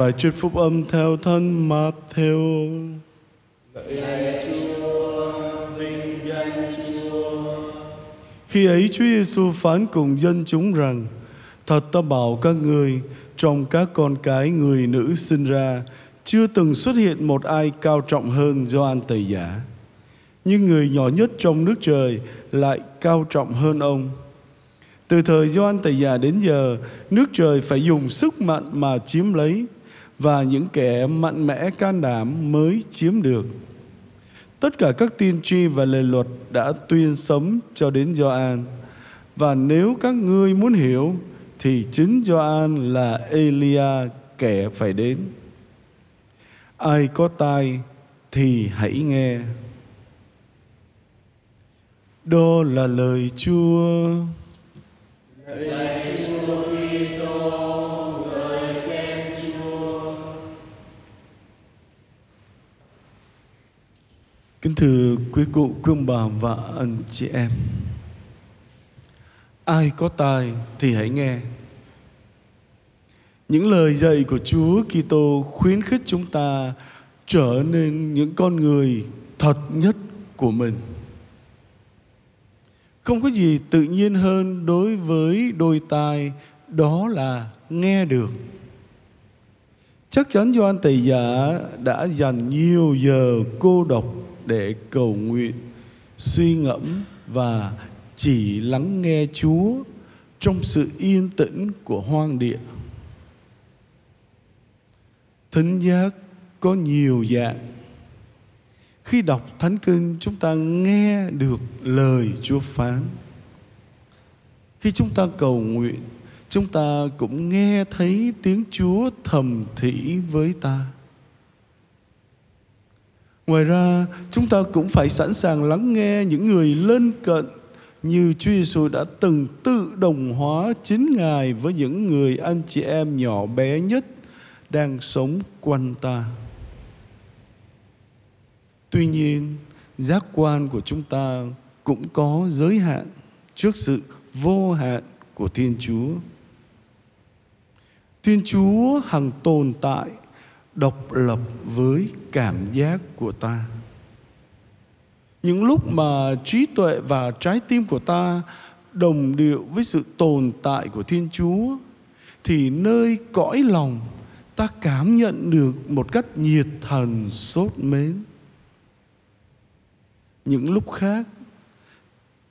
Bài truyền phúc âm theo thân Matthew. Khi ấy Chúa Giêsu phán cùng dân chúng rằng: Thật ta bảo các ngươi, trong các con cái người nữ sinh ra, chưa từng xuất hiện một ai cao trọng hơn Gioan Tẩy Giả. Nhưng người nhỏ nhất trong nước trời lại cao trọng hơn ông. Từ thời Gioan Tẩy Giả đến giờ, nước trời phải dùng sức mạnh mà chiếm lấy và những kẻ mạnh mẽ can đảm mới chiếm được. Tất cả các tiên tri và lề luật đã tuyên sấm cho đến Gioan. Và nếu các ngươi muốn hiểu, thì chính Gioan là Elia kẻ phải đến. Ai có tai thì hãy nghe. Đó là lời Chúa. Lạy Kính thưa quý cụ, quý ông bà và anh chị em. Ai có tai thì hãy nghe. Những lời dạy của Chúa Kitô khuyến khích chúng ta trở nên những con người thật nhất của mình. Không có gì tự nhiên hơn đối với đôi tai đó là nghe được. Chắc chắn Doan Tẩy Giả đã dành nhiều giờ cô độc để cầu nguyện, suy ngẫm và chỉ lắng nghe Chúa trong sự yên tĩnh của hoang địa. Thính giác có nhiều dạng. Khi đọc Thánh Kinh chúng ta nghe được lời Chúa phán. Khi chúng ta cầu nguyện, chúng ta cũng nghe thấy tiếng Chúa thầm thị với ta. Ngoài ra, chúng ta cũng phải sẵn sàng lắng nghe những người lân cận như Chúa Giêsu đã từng tự đồng hóa chính Ngài với những người anh chị em nhỏ bé nhất đang sống quanh ta. Tuy nhiên, giác quan của chúng ta cũng có giới hạn trước sự vô hạn của Thiên Chúa. Thiên Chúa hằng tồn tại độc lập với cảm giác của ta. Những lúc mà trí tuệ và trái tim của ta đồng điệu với sự tồn tại của Thiên Chúa, thì nơi cõi lòng ta cảm nhận được một cách nhiệt thần, sốt mến. Những lúc khác,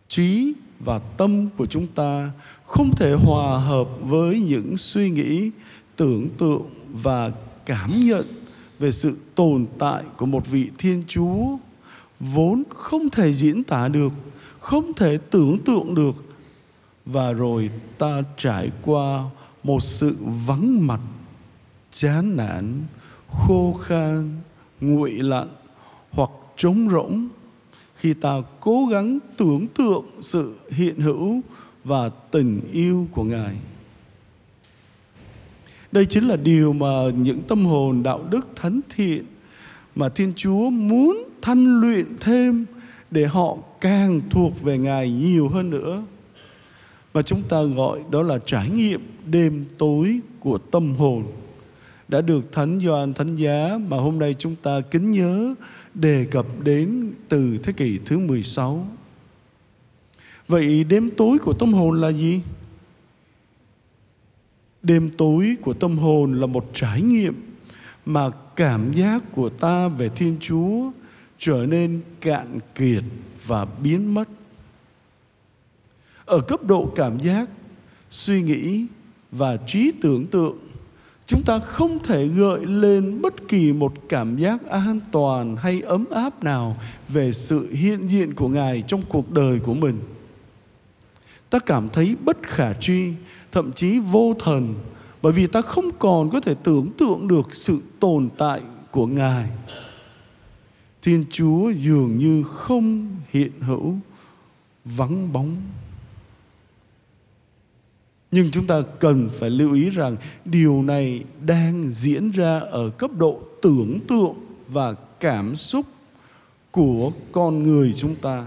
trí và tâm của chúng ta không thể hòa hợp với những suy nghĩ, tưởng tượng và cảm nhận về sự tồn tại của một vị thiên chúa vốn không thể diễn tả được, không thể tưởng tượng được. Và rồi ta trải qua một sự vắng mặt, chán nản, khô khan, nguội lặn hoặc trống rỗng khi ta cố gắng tưởng tượng sự hiện hữu và tình yêu của ngài đây chính là điều mà những tâm hồn đạo đức thánh thiện mà Thiên Chúa muốn thanh luyện thêm để họ càng thuộc về Ngài nhiều hơn nữa. Và chúng ta gọi đó là trải nghiệm đêm tối của tâm hồn đã được Thánh Gioan Thánh Giá mà hôm nay chúng ta kính nhớ đề cập đến từ thế kỷ thứ 16. Vậy đêm tối của tâm hồn là gì? Đêm tối của tâm hồn là một trải nghiệm mà cảm giác của ta về Thiên Chúa trở nên cạn kiệt và biến mất. Ở cấp độ cảm giác, suy nghĩ và trí tưởng tượng, chúng ta không thể gợi lên bất kỳ một cảm giác an toàn hay ấm áp nào về sự hiện diện của Ngài trong cuộc đời của mình. Ta cảm thấy bất khả tri, thậm chí vô thần bởi vì ta không còn có thể tưởng tượng được sự tồn tại của Ngài. Thiên Chúa dường như không hiện hữu, vắng bóng. Nhưng chúng ta cần phải lưu ý rằng điều này đang diễn ra ở cấp độ tưởng tượng và cảm xúc của con người chúng ta.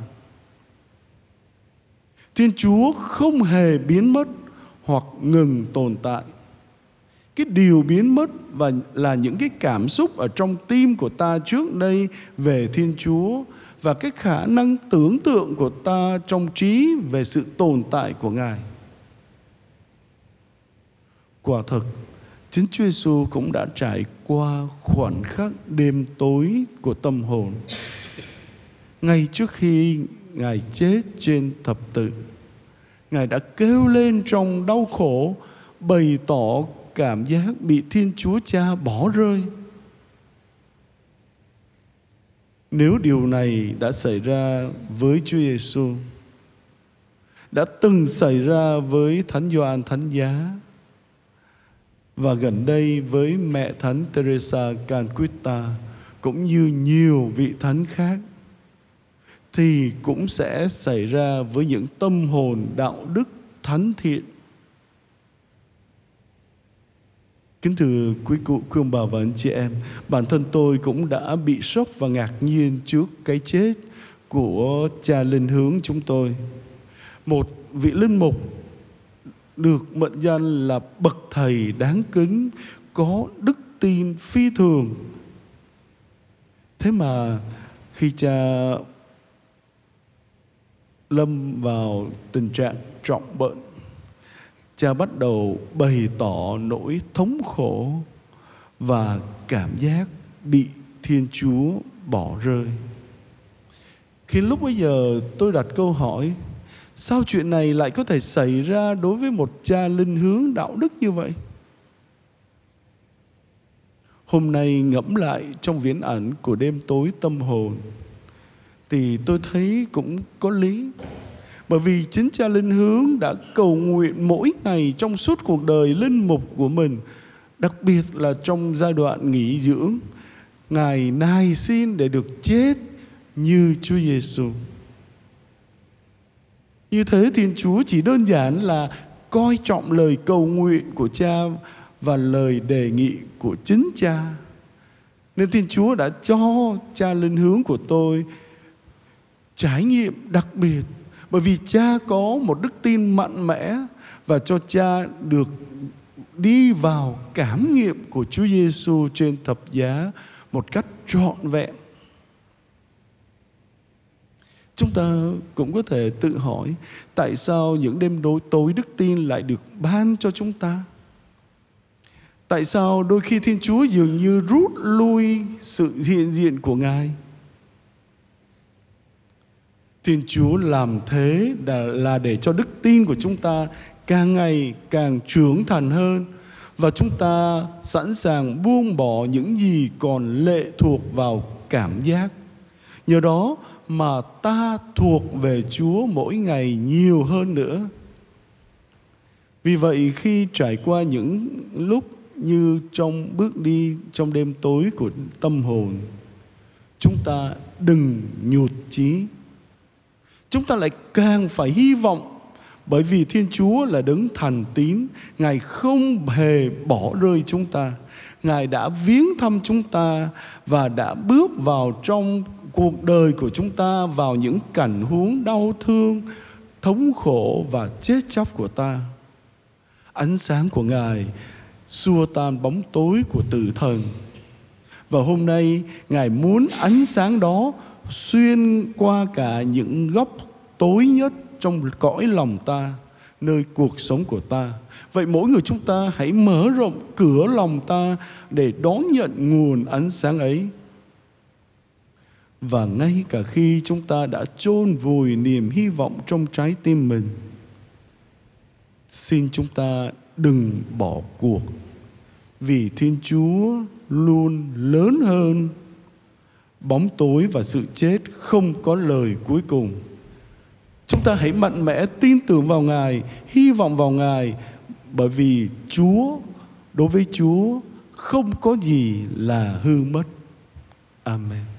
Thiên Chúa không hề biến mất hoặc ngừng tồn tại cái điều biến mất và là những cái cảm xúc ở trong tim của ta trước đây về Thiên Chúa và cái khả năng tưởng tượng của ta trong trí về sự tồn tại của Ngài. Quả thực, chính Chúa Giêsu cũng đã trải qua khoảnh khắc đêm tối của tâm hồn. Ngay trước khi Ngài chết trên thập tự, Ngài đã kêu lên trong đau khổ, bày tỏ cảm giác bị Thiên Chúa Cha bỏ rơi. Nếu điều này đã xảy ra với Chúa Giêsu, đã từng xảy ra với Thánh Gioan Thánh Giá và gần đây với mẹ Thánh Teresa Canquita cũng như nhiều vị thánh khác thì cũng sẽ xảy ra với những tâm hồn đạo đức thánh thiện Kính thưa quý cụ, quý ông bà và anh chị em, bản thân tôi cũng đã bị sốc và ngạc nhiên trước cái chết của cha linh hướng chúng tôi. Một vị linh mục được mệnh danh là bậc thầy đáng kính, có đức tin phi thường. Thế mà khi cha lâm vào tình trạng trọng bệnh. Cha bắt đầu bày tỏ nỗi thống khổ và cảm giác bị thiên chúa bỏ rơi. Khi lúc bây giờ tôi đặt câu hỏi, sao chuyện này lại có thể xảy ra đối với một cha linh hướng đạo đức như vậy? Hôm nay ngẫm lại trong viễn ảnh của đêm tối tâm hồn thì tôi thấy cũng có lý bởi vì chính cha linh hướng đã cầu nguyện mỗi ngày trong suốt cuộc đời linh mục của mình, đặc biệt là trong giai đoạn nghỉ dưỡng ngài nài xin để được chết như Chúa Giêsu. Như thế Thiên Chúa chỉ đơn giản là coi trọng lời cầu nguyện của cha và lời đề nghị của chính cha. Nên Thiên Chúa đã cho cha linh hướng của tôi trải nghiệm đặc biệt bởi vì cha có một đức tin mạnh mẽ và cho cha được đi vào cảm nghiệm của Chúa Giêsu trên thập giá một cách trọn vẹn. Chúng ta cũng có thể tự hỏi tại sao những đêm đối tối đức tin lại được ban cho chúng ta? Tại sao đôi khi Thiên Chúa dường như rút lui sự hiện diện của Ngài? Thiên Chúa làm thế là để cho đức tin của chúng ta càng ngày càng trưởng thành hơn và chúng ta sẵn sàng buông bỏ những gì còn lệ thuộc vào cảm giác. Nhờ đó mà ta thuộc về Chúa mỗi ngày nhiều hơn nữa. Vì vậy khi trải qua những lúc như trong bước đi trong đêm tối của tâm hồn, chúng ta đừng nhụt chí chúng ta lại càng phải hy vọng bởi vì Thiên Chúa là đấng thành tín, Ngài không hề bỏ rơi chúng ta. Ngài đã viếng thăm chúng ta và đã bước vào trong cuộc đời của chúng ta vào những cảnh huống đau thương, thống khổ và chết chóc của ta. Ánh sáng của Ngài xua tan bóng tối của tử thần. Và hôm nay Ngài muốn ánh sáng đó xuyên qua cả những góc tối nhất trong cõi lòng ta, nơi cuộc sống của ta. Vậy mỗi người chúng ta hãy mở rộng cửa lòng ta để đón nhận nguồn ánh sáng ấy. Và ngay cả khi chúng ta đã chôn vùi niềm hy vọng trong trái tim mình, xin chúng ta đừng bỏ cuộc, vì thiên chúa luôn lớn hơn bóng tối và sự chết không có lời cuối cùng. Chúng ta hãy mạnh mẽ tin tưởng vào ngài, hy vọng vào ngài, bởi vì chúa, đối với chúa, không có gì là hư mất. Amen.